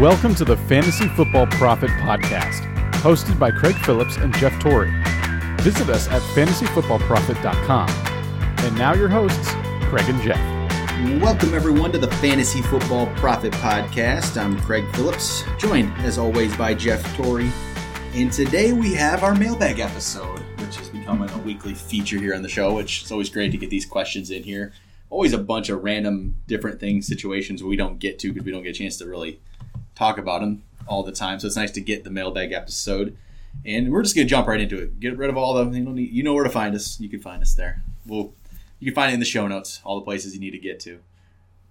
Welcome to the Fantasy Football Profit Podcast, hosted by Craig Phillips and Jeff Torrey. Visit us at fantasyfootballprofit.com. And now your hosts, Craig and Jeff. Welcome, everyone, to the Fantasy Football Profit Podcast. I'm Craig Phillips, joined, as always, by Jeff Torrey. And today we have our mailbag episode, which is becoming a weekly feature here on the show, which is always great to get these questions in here. Always a bunch of random, different things, situations we don't get to because we don't get a chance to really talk about them all the time. So it's nice to get the mailbag episode. And we're just gonna jump right into it. Get rid of all the you know you know where to find us. You can find us there. We'll you can find it in the show notes, all the places you need to get to.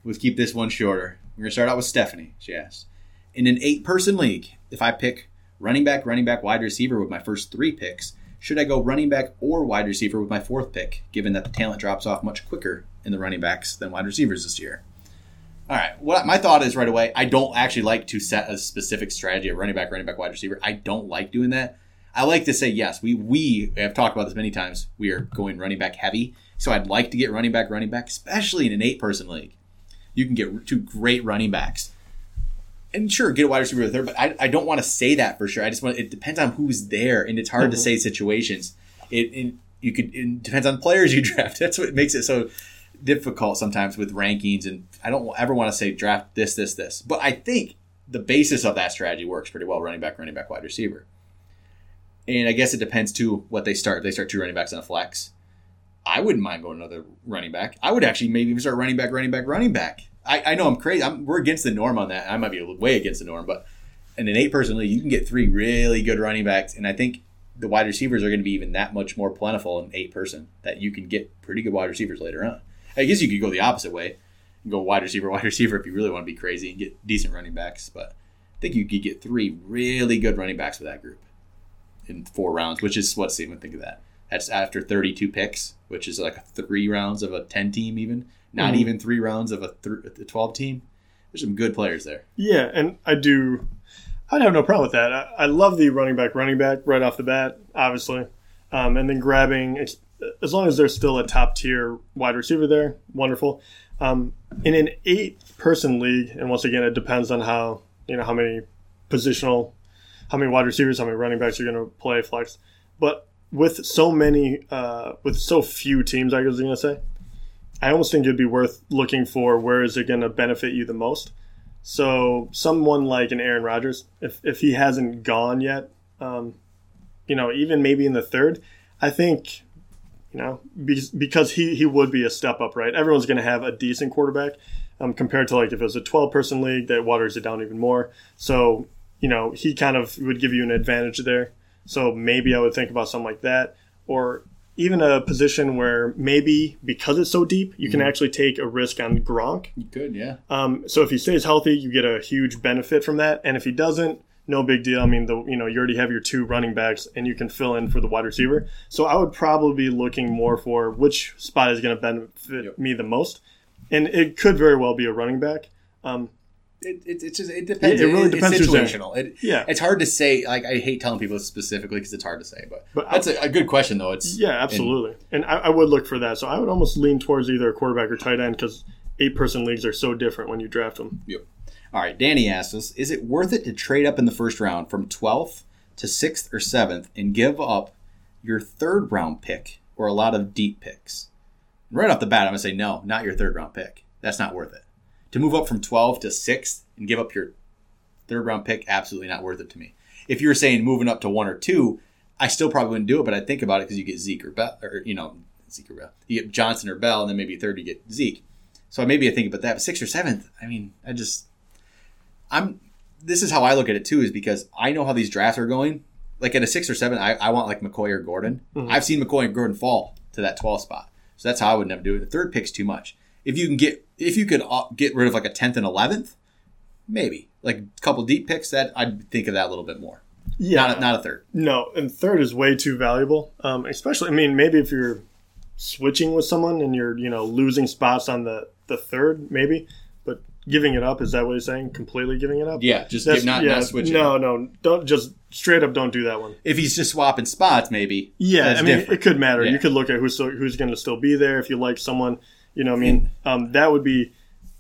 Let's keep this one shorter. We're gonna start out with Stephanie. She asked, in an eight-person league, if I pick running back, running back, wide receiver with my first three picks, should I go running back or wide receiver with my fourth pick? Given that the talent drops off much quicker in the running backs than wide receivers this year. All right. What my thought is right away, I don't actually like to set a specific strategy of running back, running back, wide receiver. I don't like doing that. I like to say yes. We we have talked about this many times. We are going running back heavy, so I'd like to get running back, running back, especially in an eight person league. You can get two great running backs, and sure, get a wide receiver with there. But I, I don't want to say that for sure. I just want it depends on who's there, and it's hard mm-hmm. to say situations. It, it you could it depends on players you draft. That's what makes it so difficult sometimes with rankings, and I don't ever want to say draft this, this, this. But I think the basis of that strategy works pretty well: running back, running back, wide receiver. And I guess it depends too what they start. If they start two running backs on a flex. I wouldn't mind going another running back. I would actually maybe even start running back, running back, running back. I, I know I'm crazy. I'm, we're against the norm on that. I might be way against the norm, but in an eight person league, you can get three really good running backs, and I think the wide receivers are going to be even that much more plentiful in eight person that you can get pretty good wide receivers later on. I guess you could go the opposite way and go wide receiver, wide receiver if you really want to be crazy and get decent running backs. But I think you could get three really good running backs with that group in four rounds, which is what's even think of that. That's after 32 picks, which is like three rounds of a 10 team, even not mm-hmm. even three rounds of a, th- a 12 team. There's some good players there. Yeah, and I do. I'd have no problem with that. I, I love the running back, running back right off the bat, obviously, um, and then grabbing as long as there's still a top tier wide receiver there, wonderful. Um, in an eight person league, and once again, it depends on how you know how many positional, how many wide receivers, how many running backs you're going to play flex. But with so many, uh, with so few teams, I was going to say, I almost think it'd be worth looking for where is it going to benefit you the most. So someone like an Aaron Rodgers, if if he hasn't gone yet, um, you know, even maybe in the third, I think you know, because he, he would be a step up, right? Everyone's going to have a decent quarterback um, compared to like if it was a 12 person league that waters it down even more. So, you know, he kind of would give you an advantage there. So maybe I would think about something like that. Or even a position where maybe because it's so deep, you can mm-hmm. actually take a risk on Gronk. You could, yeah. Um, so if he stays healthy, you get a huge benefit from that. And if he doesn't, no big deal. I mean, the you know you already have your two running backs, and you can fill in for the wide receiver. So I would probably be looking more for which spot is going to benefit yep. me the most, and it could very well be a running back. Um, it, it, it, just it depends. It, it really depends. It's situational. It, yeah, it's hard to say. Like I hate telling people specifically because it's hard to say. But, but that's a, a, good question though. It's yeah, absolutely. And, and I, I, would look for that. So I would almost lean towards either a quarterback or tight end because eight person leagues are so different when you draft them. Yep. All right, Danny asks us Is it worth it to trade up in the first round from 12th to 6th or 7th and give up your third round pick or a lot of deep picks? Right off the bat, I'm going to say no, not your third round pick. That's not worth it. To move up from 12 to 6th and give up your third round pick, absolutely not worth it to me. If you were saying moving up to one or two, I still probably wouldn't do it, but I'd think about it because you get Zeke or Bell, or, you know, Zeke or Bell. You get Johnson or Bell, and then maybe third you get Zeke. So maybe I think about that. But sixth or seventh, I mean, I just I'm this is how I look at it too, is because I know how these drafts are going. Like at a six or seven, I, I want like McCoy or Gordon. Mm-hmm. I've seen McCoy and Gordon fall to that 12 spot. So that's how I would never do it. The third pick's too much. If you can get, if you could uh, get rid of like a 10th and 11th, maybe like a couple deep picks that I'd think of that a little bit more. Yeah. Not a, not a third. No. And third is way too valuable. Um, especially, I mean, maybe if you're switching with someone and you're, you know, losing spots on the, the third, maybe but giving it up. Is that what you're saying? Completely giving it up? Yeah, just give, not, yeah, not switching. No, no, don't just straight up. Don't do that one. If he's just swapping spots, maybe. Yeah, I mean, different. it could matter. Yeah. You could look at who's who's going to still be there. If you like someone, you know, I mean, um, that would be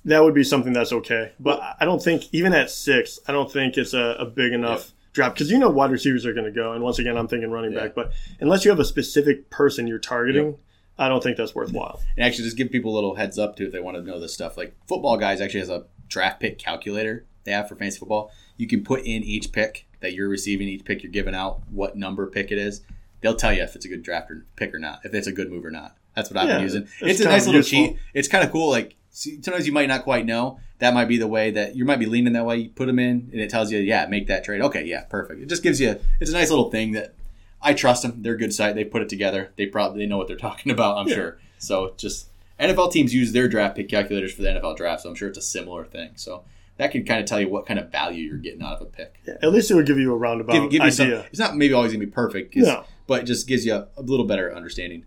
that would be something that's okay. But I don't think even at six, I don't think it's a, a big enough drop because you know wide receivers are going to go. And once again, I'm thinking running Yeah. back. But unless you have a specific person you're targeting, I don't think that's worthwhile. And actually, just give people a little heads up too if they want to know this stuff. Like Footballguys actually has a draft pick calculator they have for fantasy football. You can put in each pick that you're receiving, each pick you're giving out, what number pick it is. They'll tell you if it's a good draft or pick or not, if it's a good move or not. That's what I've Yeah, been using. it's It's a nice little useful. cheat. It's kind of cool. Like see, sometimes you might not quite know. That might be the way that you might be leaning that way. You put them in, and it tells you, yeah, make that trade. Okay, yeah, perfect. It just gives you. It's a nice little thing that I trust them. They're a good site. They put it together. They probably they know what they're talking about. I'm Yeah. sure. So just NFL teams use their draft pick calculators for the NFL draft. So I'm sure it's a similar thing. So that can kind of tell you what kind of value you're getting out of a pick. Yeah, at least it would give you a roundabout Give, give you some, idea. it's not maybe always gonna be perfect, No. but it just gives you a, a little better understanding.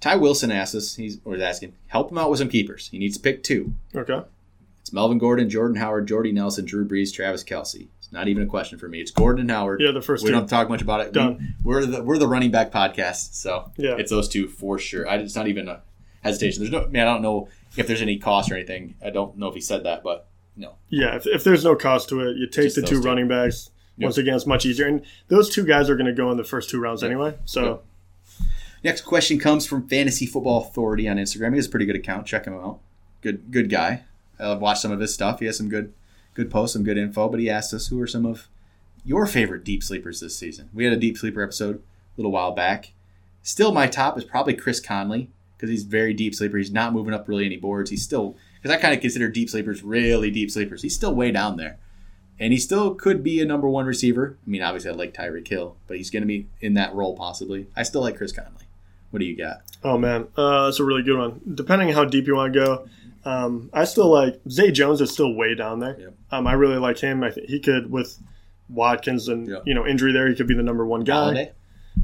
Ty Wilson asks us, he's or is asking, help him out with some keepers. He needs to pick two. Okay. It's Melvin Gordon, Jordan Howard, Jordy Nelson, Drew Brees, Travis Kelce. It's not even a question for me. It's Gordon and Howard. Yeah, the first we two. don't talk much about it. Done. We, are the we're the running back podcast, so Yeah. it's those two for sure. I, it's not even a hesitation. There's no. I mean, I don't know if there's any cost or anything. I don't know if he said that, but no. Yeah, if, if there's no cost to it, you take Just the two two. running backs. Yep. Once again, it's much easier. And those two guys are going to go in the first two rounds anyway. So, Yep. Next question comes from Fantasy Football Authority on Instagram. He has a pretty good account. Check him out. Good good guy. I've watched some of his stuff. He has some good good posts, some good info. But he asked us who are some of your favorite deep sleepers this season. We had a deep sleeper episode a little while back. Still, my top is probably Chris Conley because he's very deep sleeper. He's not moving up really any boards. He's still because I kind of consider deep sleepers really deep sleepers. He's still way down there. And he still could be a number one receiver. I mean, obviously, I like Tyreek Hill, but he's going to be in that role possibly. I still like Chris Conley. What do you got? oh man, uh, that's a really good one. Depending on how deep you want to go, um, I still like Zay Jones is still way down there. Yep. Um, I really like him. I think he could with Watkins and Yep. you know injury there, he could be the number one guy. Holiday?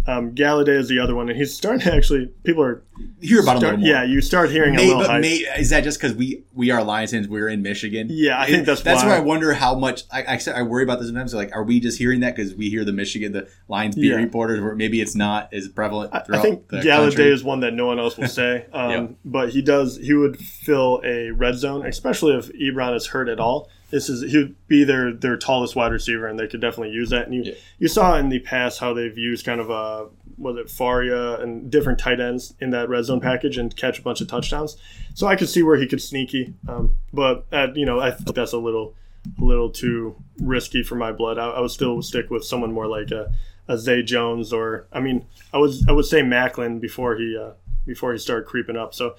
Um, Golladay is the other one, and he's starting to actually. People are hear about him a start, more. yeah. You start hearing a May, little but may, is that just because we we are Lions fans? We're in Michigan. Yeah, I think that's that's why. where I wonder how much. I I, I worry about this sometimes. Like, are we just hearing that because we hear the Michigan, the Lions beat Yeah. reporters, where maybe it's not as prevalent I- throughout I think the Golladay country? is one that no one else will say. Um, Yeah. But he does. He would fill a red zone, especially if Ebron is hurt at all. This is he would be their their tallest wide receiver, and they could definitely use that. And you Yeah. you saw in the past how they've used kind of a was it Fauria and different tight ends in that red zone package and catch a bunch of touchdowns. So I could see where he could sneaky, um, but at, you know I think that's a little a little too risky for my blood. I, I would still stick with someone more like a, a Zay Jones or I mean I was I would say Maclin before he uh, before he started creeping up. So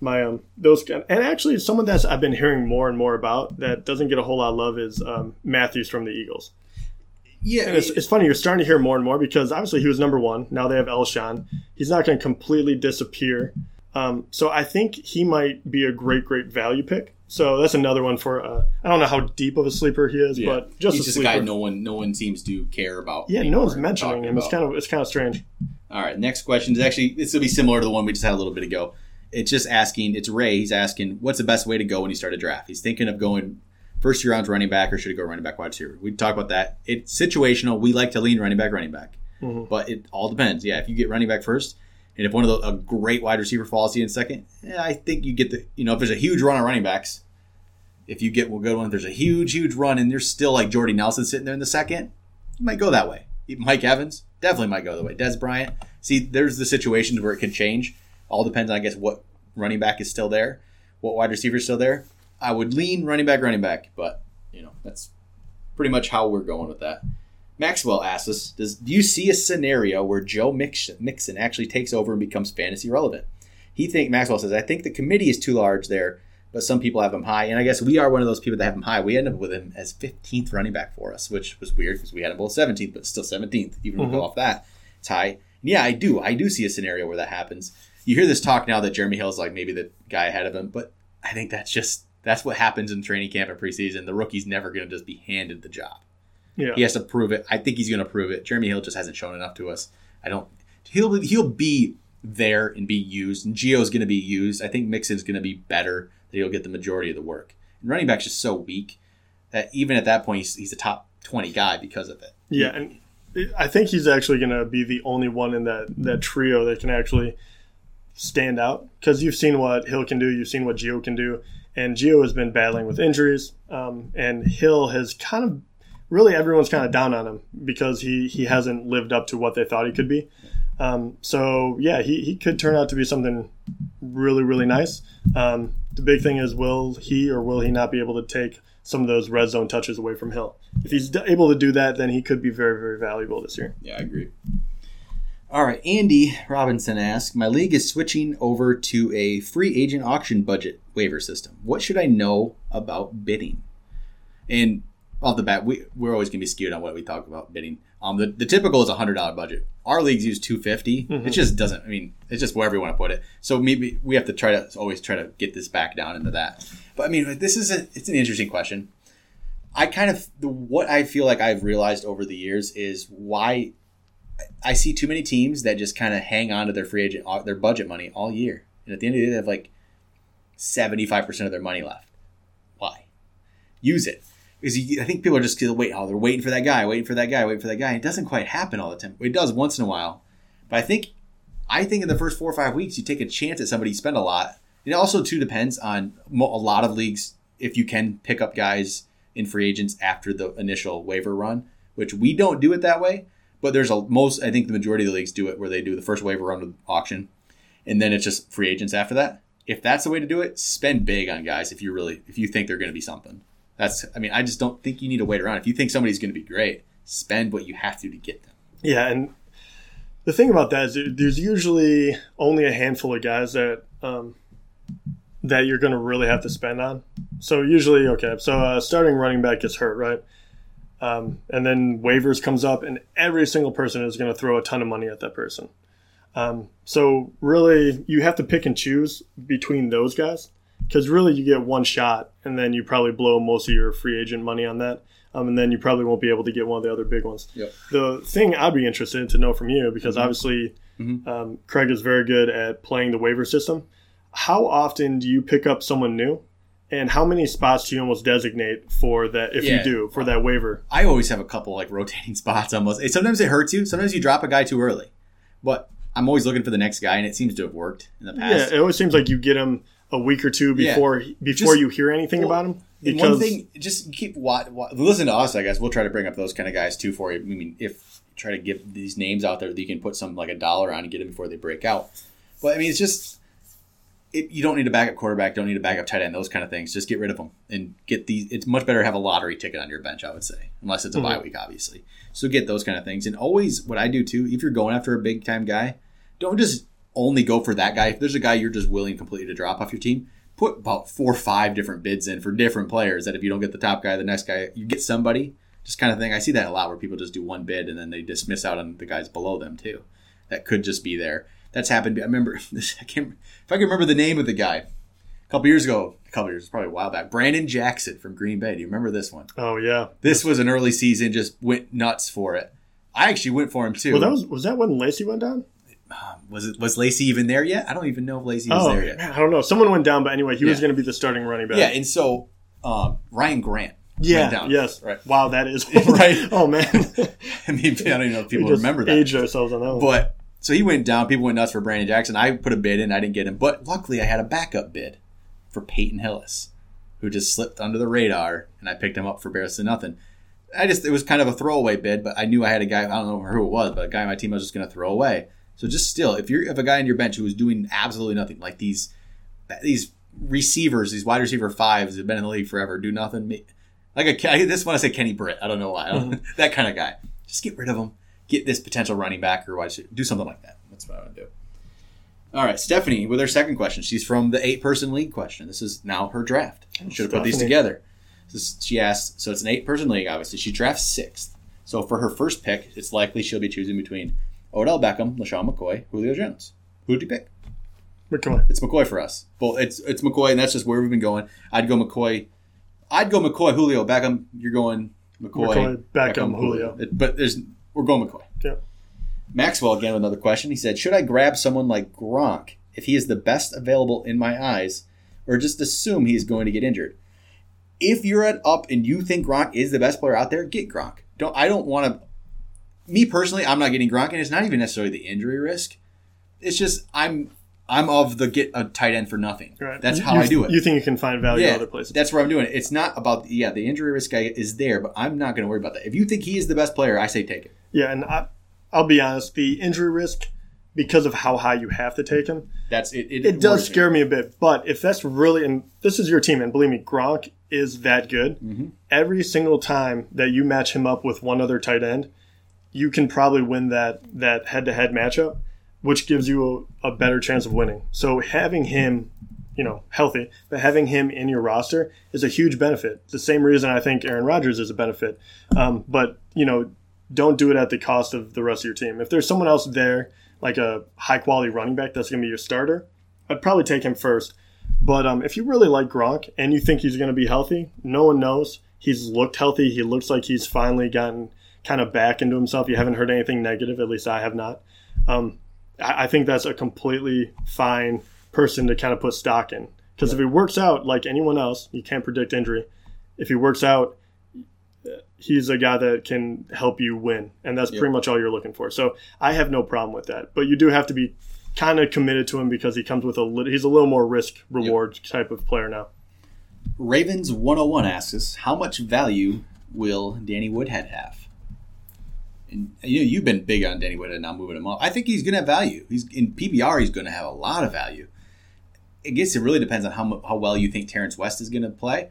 my um those and actually someone that's I've been hearing more and more about that doesn't get a whole lot of love is um, Matthews from the Eagles. yeah, And it's, it's funny you're starting to hear more and more because obviously he was number one. Now they have Alshon. He's not going to completely disappear. Um, so I think he might be a great great value pick. So that's another one for uh, I don't know how deep of a sleeper he is, yeah. but just he's a just sleeper. a guy no one no one seems to care about. yeah, no one's mentioning talking him. It's kind of it's kind of strange. All right, next question is actually this will be similar to the one we just had a little bit ago. It's just asking. It's Ray. He's asking, what's the best way to go when you start a draft? He's thinking of going first year rounds running back, or should he go running back wide receiver? We talk about that. It's situational. We like to lean running back, running back, Mhm. but it all depends. Yeah, if you get running back first, and if one of the a great wide receiver falls to you in second, yeah, I think you get the you know if there's a huge run on running backs, if you get a good one, if there's a huge huge run and there's still like Jordy Nelson sitting there in the second, you might go that way. Mike Evans definitely might go that way. Dez Bryant. See, there's the situations where it can change. All depends, on, I guess, what running back is still there, what wide receiver is still there. I would lean running back, running back, but you know that's pretty much how we're going with that. Maxwell asks us, "Does do you see a scenario where Joe Mixon, Mixon actually takes over and becomes fantasy relevant?" He think Maxwell says, "I think the committee is too large there, but some people have him high, and I guess we are one of those people that have him high. We end up with him as 15th running back for us, which was weird because we had him both 17th, but still 17th, even if we go Mhm. off that. It's high. Yeah, I do. I do see a scenario where that happens. You hear this talk now that Jeremy Hill's like maybe the guy ahead of him, but I think that's just that's what happens in training camp and preseason. The rookie's never going to just be handed the job. Yeah. He has to prove it. I think he's going to prove it. Jeremy Hill just hasn't shown enough to us. I don't. He'll he'll be there and be used, and Gio's going to be used. I think Mixon's going to be better. That he'll get the majority of the work. And running back's just so weak that even at that point, he's, he's a top twenty guy because of it. Yeah, and I think he's actually going to be the only one in that that trio that can actually stand out because you've seen what Hill can do, you've seen what Gio can do, and Gio has been battling with injuries, um, and Hill has kind of really everyone's kind of down on him because he he hasn't lived up to what they thought he could be. Um, so yeah, he, he could turn out to be something really really nice. Um, the big thing is will he or will he not be able to take some of those red zone touches away from Hill? If he's able to do that, then he could be very very valuable this year. Yeah, I agree. All right, Andy Robinson asks, "My league is switching over to a free agent auction budget waiver system. What should I know about bidding?" And off the bat, we we're always gonna be skewed on what we talk about bidding. Um, the, the typical is a hundred dollar budget. Our leagues use two It just doesn't. I mean, it's just wherever you want to put it. So maybe we have to try to always try to get this back down into that. But I mean, this is a it's an interesting question. I kind of the, what I feel like I've realized over the years is why I see too many teams that just kind of hang on to their free agent uh, their budget money all year, and at the end of the day, they have like seventy five percent of their money left. Why? Use it because I think people are just wait. Oh, they're waiting for that guy, waiting for that guy, waiting for that guy. It doesn't quite happen all the time. It does once in a while, but I think I think in the first four or five weeks you take a chance at somebody you spend a lot. It also too depends on a lot of leagues if you can pick up guys in free agents after the initial waiver run, which we don't do it that way. But there's a most I think the majority of the leagues do it where they do the first waiver run of auction, and then it's just free agents after that. If that's the way to do it, spend big on guys if you really if you think they're going to be something. That's, I mean, I just don't think you need to wait around. If you think somebody's going to be great, spend what you have to to get them. Yeah, and the thing about that is there's usually only a handful of guys that um, that you're going to really have to spend on. So usually, okay, so uh, starting running back gets hurt, right? Um, and then waivers comes up, and every single person is going to throw a ton of money at that person. Um, so really, you have to pick and choose between those guys because really you get one shot and then you probably blow most of your free agent money on that. Um, and then you probably won't be able to get one of the other big ones. Yep. The thing I'd be interested in to know from you, because mm-hmm. obviously mm-hmm. Um, Craig is very good at playing the waiver system. How often do you pick up someone new? And how many spots do you almost designate for that if yeah. you do for that waiver? I always have a couple like rotating spots almost. Sometimes it hurts you. Sometimes you drop a guy too early. But I'm always looking for the next guy, and it seems to have worked in the past. Yeah, it always seems like you get him a week or two before yeah. before just, you hear anything well, about him. Because one thing, just keep what, listen to us. I guess we'll try to bring up those kind of guys too for you. I mean, if try to get these names out there that you can put some like a dollar on and get them before they break out. But I mean, it's just it, you don't need a backup quarterback, don't need a backup tight end, those kind of things. Just get rid of them and get these. It's much better to have a lottery ticket on your bench, I would say, unless it's a mm-hmm. bye week, obviously. So get those kind of things. And always, what I do too, if you're going after a big time guy, don't just only go for that guy. If there's a guy you're just willing completely to drop off your team, put about four or five different bids in for different players. That if you don't get the top guy, the next guy, you get somebody. Just kind of thing. I see that a lot where people just do one bid and then they dismiss out on the guys below them too. That could just be there. That's happened. I remember. I can't. If I can remember the name of the guy, a couple years ago, a couple years, probably a while back. Brandon Jackson from Green Bay. Do you remember this one? Oh yeah. This was an early season. Just went nuts for it. I actually went for him too. Well, that was was that when Lacy went down? Um, was it was Lacy even there yet? I don't even know if Lacy was oh, there yet. I don't know. Someone went down, but anyway, he yeah. was going to be the starting running back. Yeah, and so um, Ryan Grant. Yeah. Down. Yes. Right. Wow, that is right. oh man. I mean, I don't even know if people remember that. Aged ourselves on that one. But so he went down. People went nuts for Brandon Jackson. I put a bid in. I didn't get him, but luckily I had a backup bid for Peyton Hillis, who just slipped under the radar, and I picked him up for barely nothing. I just it was kind of a throwaway bid, but I knew I had a guy. I don't know who it was, but a guy on my team I was just going to throw away. So just still, if you're if a guy on your bench who is doing absolutely nothing, like these these receivers, these wide receiver fives have been in the league forever, do nothing. Like a I just want to say Kenny Britt. I don't know why. Don't, mm-hmm. that kind of guy. Just get rid of him. Get this potential running back or what? Do something like that. That's what I want to do. All right, Stephanie, with her second question. She's from the eight-person league question. This is now her draft. Oh, Should have put these together. Is, she asks, so it's an eight-person league. Obviously, she drafts sixth. So for her first pick, it's likely she'll be choosing between Odell Beckham, LeSean McCoy, Julio Jones. Who'd you pick? McCoy. It's McCoy for us. Well, it's it's McCoy, and that's just where we've been going. I'd go McCoy. I'd go McCoy, Julio, Beckham. You're going McCoy, McCoy Beckham, Beckham, Julio. It, but there's we're going McCoy. Yeah. Maxwell again with another question. He said, "Should I grab someone like Gronk if he is the best available in my eyes, or just assume he's going to get injured? If you're at up and you think Gronk is the best player out there, get Gronk. Don't I don't want to me personally, I'm not getting Gronk, and it's not even necessarily the injury risk. It's just I'm I'm of the get a tight end for nothing. Right. That's how you- I do it. You think you can find value yeah, other places? that's where I'm doing it. It's not about yeah, the injury risk guy is there, but I'm not going to worry about that. If you think he is the best player, I say take it. yeah, and I, I'll be honest, the injury risk because of how high you have to take him, That's it. It, it does worries me. scare me a bit. But if that's really and this is your team, and believe me, Gronk is that good. Mm-hmm. Every single time that you match him up with one other tight end, you can probably win that that head to head matchup, which gives you a, a better chance of winning. So having him, you know, healthy, but having him in your roster is a huge benefit. The same reason I think Aaron Rodgers is a benefit. Um, but you know, don't do it at the cost of the rest of your team. If there's someone else there, like a high quality running back that's going to be your starter, I'd probably take him first. But um, if you really like Gronk and you think he's going to be healthy, no one knows. He's looked healthy. He looks like he's finally gotten kind of back into himself. You haven't heard anything negative, at least I have not. Um, I, think that's a completely fine person to kind of put stock in. Because if he works out like anyone else, you can't predict injury. If he works out, he's a guy that can help you win, and that's Yep. pretty much all you're looking for. So I have no problem with that, but you do have to be kind of committed to him because he comes with a little. He's a little more risk reward type of player now. Ravens 101 asks us, how much value will Danny Woodhead have? You know, you've been big on Danny Woodhead now moving him up. I think he's going to have value. He's in PPR. He's going to have a lot of value. I guess it really depends on how how well you think Terrance West is going to play.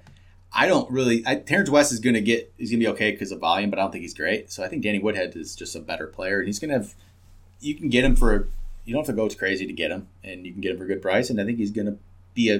I don't really. I, Terrance West is going to get. He's going to be okay because of volume, but I don't think he's great. So I think Danny Woodhead is just a better player, and he's going to have. You can get him for. You don't have to go crazy to get him, and you can get him for a good price. And I think he's going to be a.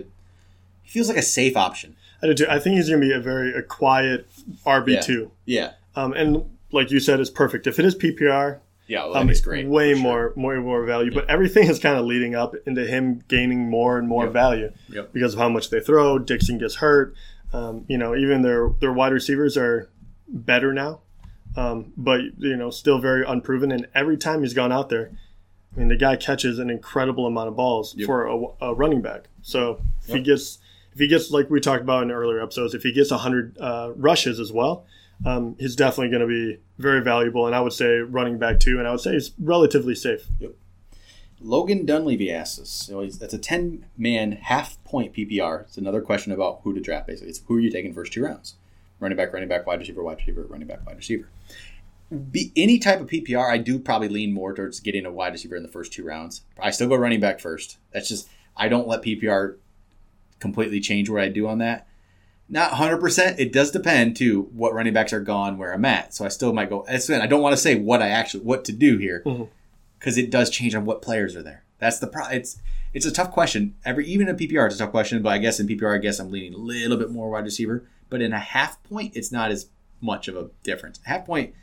He feels like a safe option. I do too. I think he's going to be a very a quiet RB two, Yeah. um, and like you said, is perfect. If it is PPR, Yeah, well, um, is great. way for sure. more, more, more value. But everything is kind of leading up into him gaining more and more Yep. value Yep. because of how much they throw. Dixon gets hurt. Um, you know, even their their wide receivers are better now, um, but you know, still very unproven. And every time he's gone out there, I mean, the guy catches an incredible amount of balls Yep. for a, a running back. So if he gets if he gets like we talked about in earlier episodes, if he gets hundred uh, rushes as well, um, he's definitely going to be very valuable. And I would say running back too. And I would say he's relatively safe. Logan Dunleavy asks us. So that's a ten man half point PPR. It's another question about who to draft. Basically, it's who are you taking first two rounds? Running back, running back, wide receiver, wide receiver, running back, wide receiver. Be any type of PPR, I do probably lean more towards getting a wide receiver in the first two rounds. I still go running back first. That's just I don't let PPR completely change where I do on that. Not 100%. It does depend to what running backs are gone where I'm at. So I still might go. I don't want to say what I actually what to do here mm-hmm. because it does change on what players are there. That's the pro. It's it's a tough question. Every even in PPR, it's a tough question. But I guess in PPR, I guess I'm leaning a little bit more wide receiver. But in a half point, it's not as much of a difference. Half point,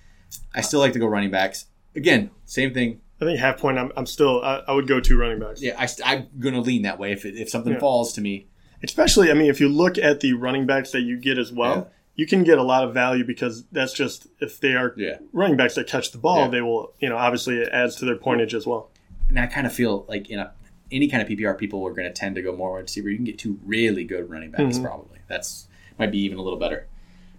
I still like to go running backs. Again, same thing. I think half point. I'm, I'm still. I, I would go two running backs. Yeah, I, I'm gonna lean that way. If it, if something Yeah. falls to me, Especially, I mean, if you look at the running backs that you get as well, Yeah. you can get a lot of value because that's just if they are yeah. running backs that catch the ball, Yeah. they will. You know, obviously, it adds to their pointage as well. And I kind of feel like in a any kind of PPR, people are going to tend to go more wide receiver. You can get two really good running backs, Mhm. probably. That's might be even a little better.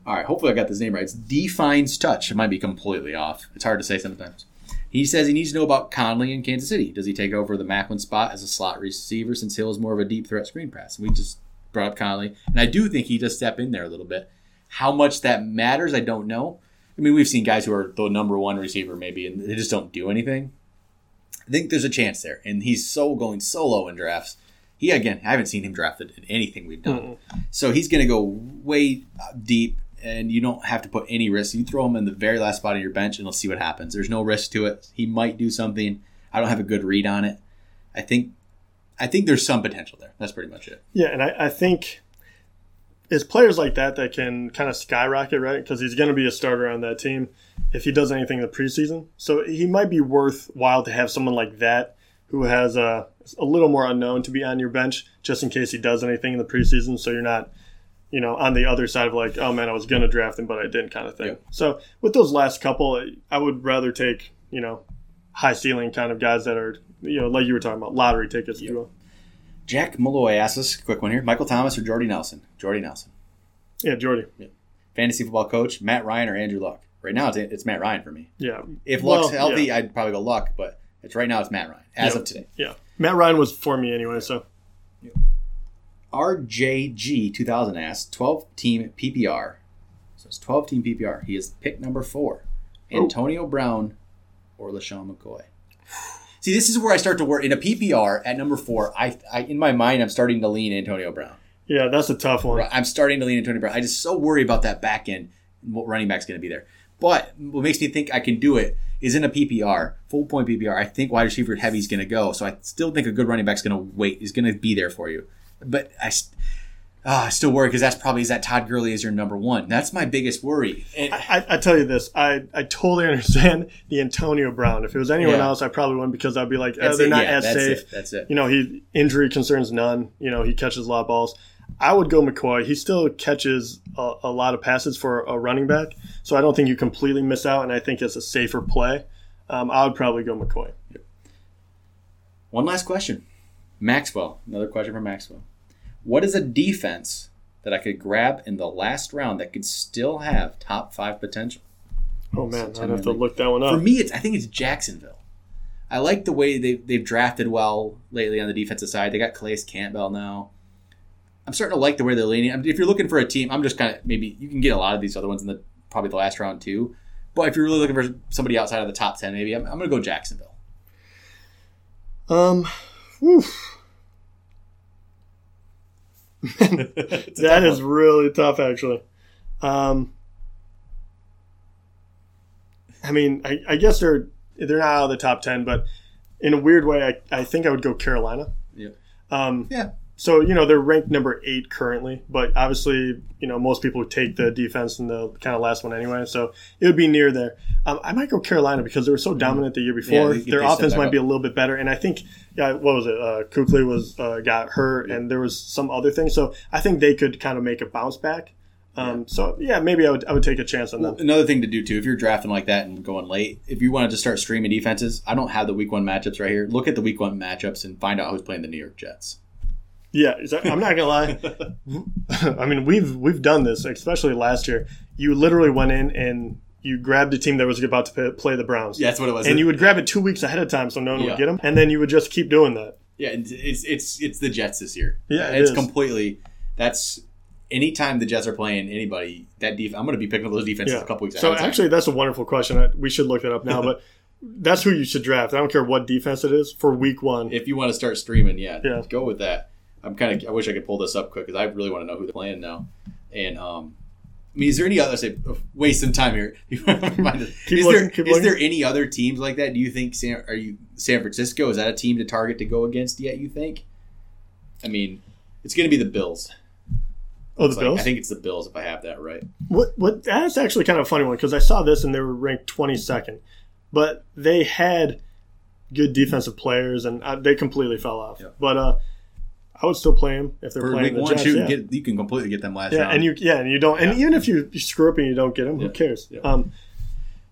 All right, hopefully I got this name right. It's Defines Touch. It might be completely off. It's hard to say sometimes. He says he needs to know about Conley in Kansas City. Does he take over the Maclin spot as a slot receiver since Hill is more of a deep threat screen pass? We just brought up Conley, and I do think he does step in there a little bit. How much that matters, I don't know. I mean, we've seen guys who are the number one receiver maybe, and they just don't do anything. I think there's a chance there, and he's so going solo in drafts. He again, I haven't seen him drafted in anything we've done, so he's going to go way deep, and you don't have to put any risk. You throw him in the very last spot of your bench, and let's see what happens. There's no risk to it. He might do something. I don't have a good read on it. I think, I think there's some potential there. That's pretty much it. Yeah, and I, I think it's players like that that can kind of skyrocket, right? Because he's going to be a starter on that team if he does anything in the preseason. So he might be worthwhile to have someone like that who has a, a little more unknown to be on your bench just in case he does anything in the preseason. So you're not, you know, on the other side of like, oh man, I was going to draft him, but I didn't kind of thing. Yeah. So with those last couple, I would rather take, you know, high ceiling kind of guys that are, you know, like you were talking about, lottery tickets. you. Jack Malloy asks us, a quick one here: Michael Thomas or Jordy Nelson? Jordy Nelson. Yeah, Jordy. Fantasy football coach, Matt Ryan or Andrew Luck? Right now, it's, it's Matt Ryan for me. Yeah. If Well, Luck's healthy, yeah. I'd probably go Luck, but it's right now it's Matt Ryan as Yeah. of today. Yeah. Matt Ryan was for me anyway, so RJG 2000 asks 12 team PPR. So it's 12 team PPR. He is pick number four oh. Antonio Brown or LeSean McCoy. See, this is where I start to work. In a PPR at number four, I, I in my mind, I'm starting to lean Antonio Brown. yeah, that's a tough one. I'm starting to lean Antonio Brown. I just so worry about that back end, and what running back's going to be there. But what makes me think I can do it is in a PPR, full point PPR. I think wide receiver heavy is going to go. So I still think a good running back's going to wait. Is going to be there for you. But I, ah, I still worry because that's probably is that Todd Gurley is your number one. That's my biggest worry. And I, I tell you this, I, I totally understand the Antonio Brown. If it was anyone Yeah. else, I probably wouldn't because I'd be like, oh, they're it. not Yeah, as that's safe. it. That's it. You know, he injury concerns none. You know, he catches a lot of balls. I would go McCoy. He still catches a, a lot of passes for a running back, so I don't think you completely miss out. And I think it's a safer play. Um, I would probably go McCoy. One last question. Maxwell. Another question from Maxwell. What is a defense that I could grab in the last round that could still have top five potential? Oh man, I'd have to look that one up. For me, it's I think it's Jacksonville. I like the way they they've drafted well lately on the defensive side. They got Calais Campbell now. I'm starting to like the way they're leaning. I mean, If you're looking for a team, I'm just kind of maybe you can get a lot of these other ones in the probably the last round too. But if you're really looking for somebody outside of the top ten, maybe I'm, I'm going to go Jacksonville. Um, whew. That is really tough, actually. Um, I mean, I, I guess they're they're not out of the top ten, but in a weird way, I, I think I would go Carolina. Yeah. Um, Yeah. So you know they're ranked number eight currently, but obviously you know most people take the defense in the kind of last one anyway, so it would be near there. Um, I might go Carolina because they were so dominant the year before. they Their offense might up. be a little bit better, and I think yeah, what was it? Uh, Kuechly was uh, got hurt, and there was some other things. So I think they could kind of make a bounce back. Um, So yeah, maybe I would I would take a chance on them. Another thing to do too, if you're drafting like that and going late, if you wanted to start streaming defenses, I don't have the week one matchups right here. Look at the week one matchups and find out who's playing the New York Jets. Yeah, I'm not gonna lie. I mean, we've we've done this, especially last year. You literally went in and you grabbed a team that was about to play the Browns. Yeah, that's what it was. And you would grab it two weeks ahead of time so no one Yeah. would get them, and then you would just keep doing that. Yeah, it's it's it's, it's the Jets this year. Yeah, it it's is. completely. That's anytime the Jets are playing anybody, that def- I'm going to be picking up those defenses Yeah. a couple weeks. So ahead of time. actually, that's a wonderful question. I, we should look that up now, but that's who you should draft. I don't care what defense it is for week one. if you want to start streaming, yeah, Yeah. go with that. I'm kind of. I wish I could pull this up quick because I really want to know who they're playing now. And um, I mean, is there any other? Say, waste some time here. Is there is there any other teams like that? Do you think San are you San Francisco? Is that a team to target to go against yet? You think? I mean, it's going to be the Bills. oh, the like- Bills. I think it's the Bills if I have that right. What what that's actually kind of a funny one because I saw this and they were ranked 22nd, but they had good defensive players and uh, they completely fell off. Yeah. But uh, I would still play them if they're For playing week the one, Jets. two, yeah. get, you can completely get them last yeah, round. and you yeah, and you don't, and even if you, you screw up and you don't get them, who cares? Um,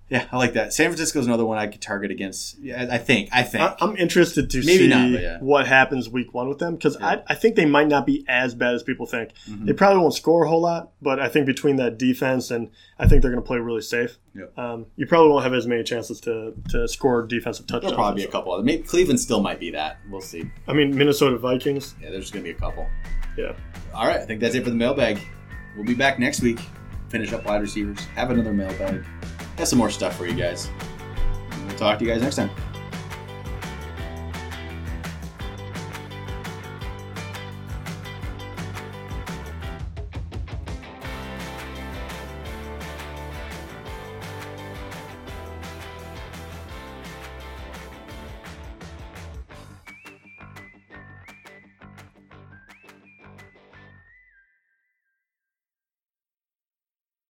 yeah, I like that. San Francisco's another one I could target against. Yeah, I think. I think. I, I'm interested to Maybe see not, yeah. what happens week one with them because I, I think they might not be as bad as people think. Mhm. They probably won't score a whole lot, but I think between that defense and I think they're going to play really safe. Yep. Um, you probably won't have as many chances to, to score defensive touchdowns. There'll probably be a couple other. Maybe Cleveland still might be that. We'll see. I mean, Minnesota Vikings. Yeah, there's going to be a couple. Yeah. All right, I think that's it for the mailbag. We'll be back next week. Finish up wide receivers. Have another mailbag. Have some more stuff for you guys. We'll talk to you guys next time.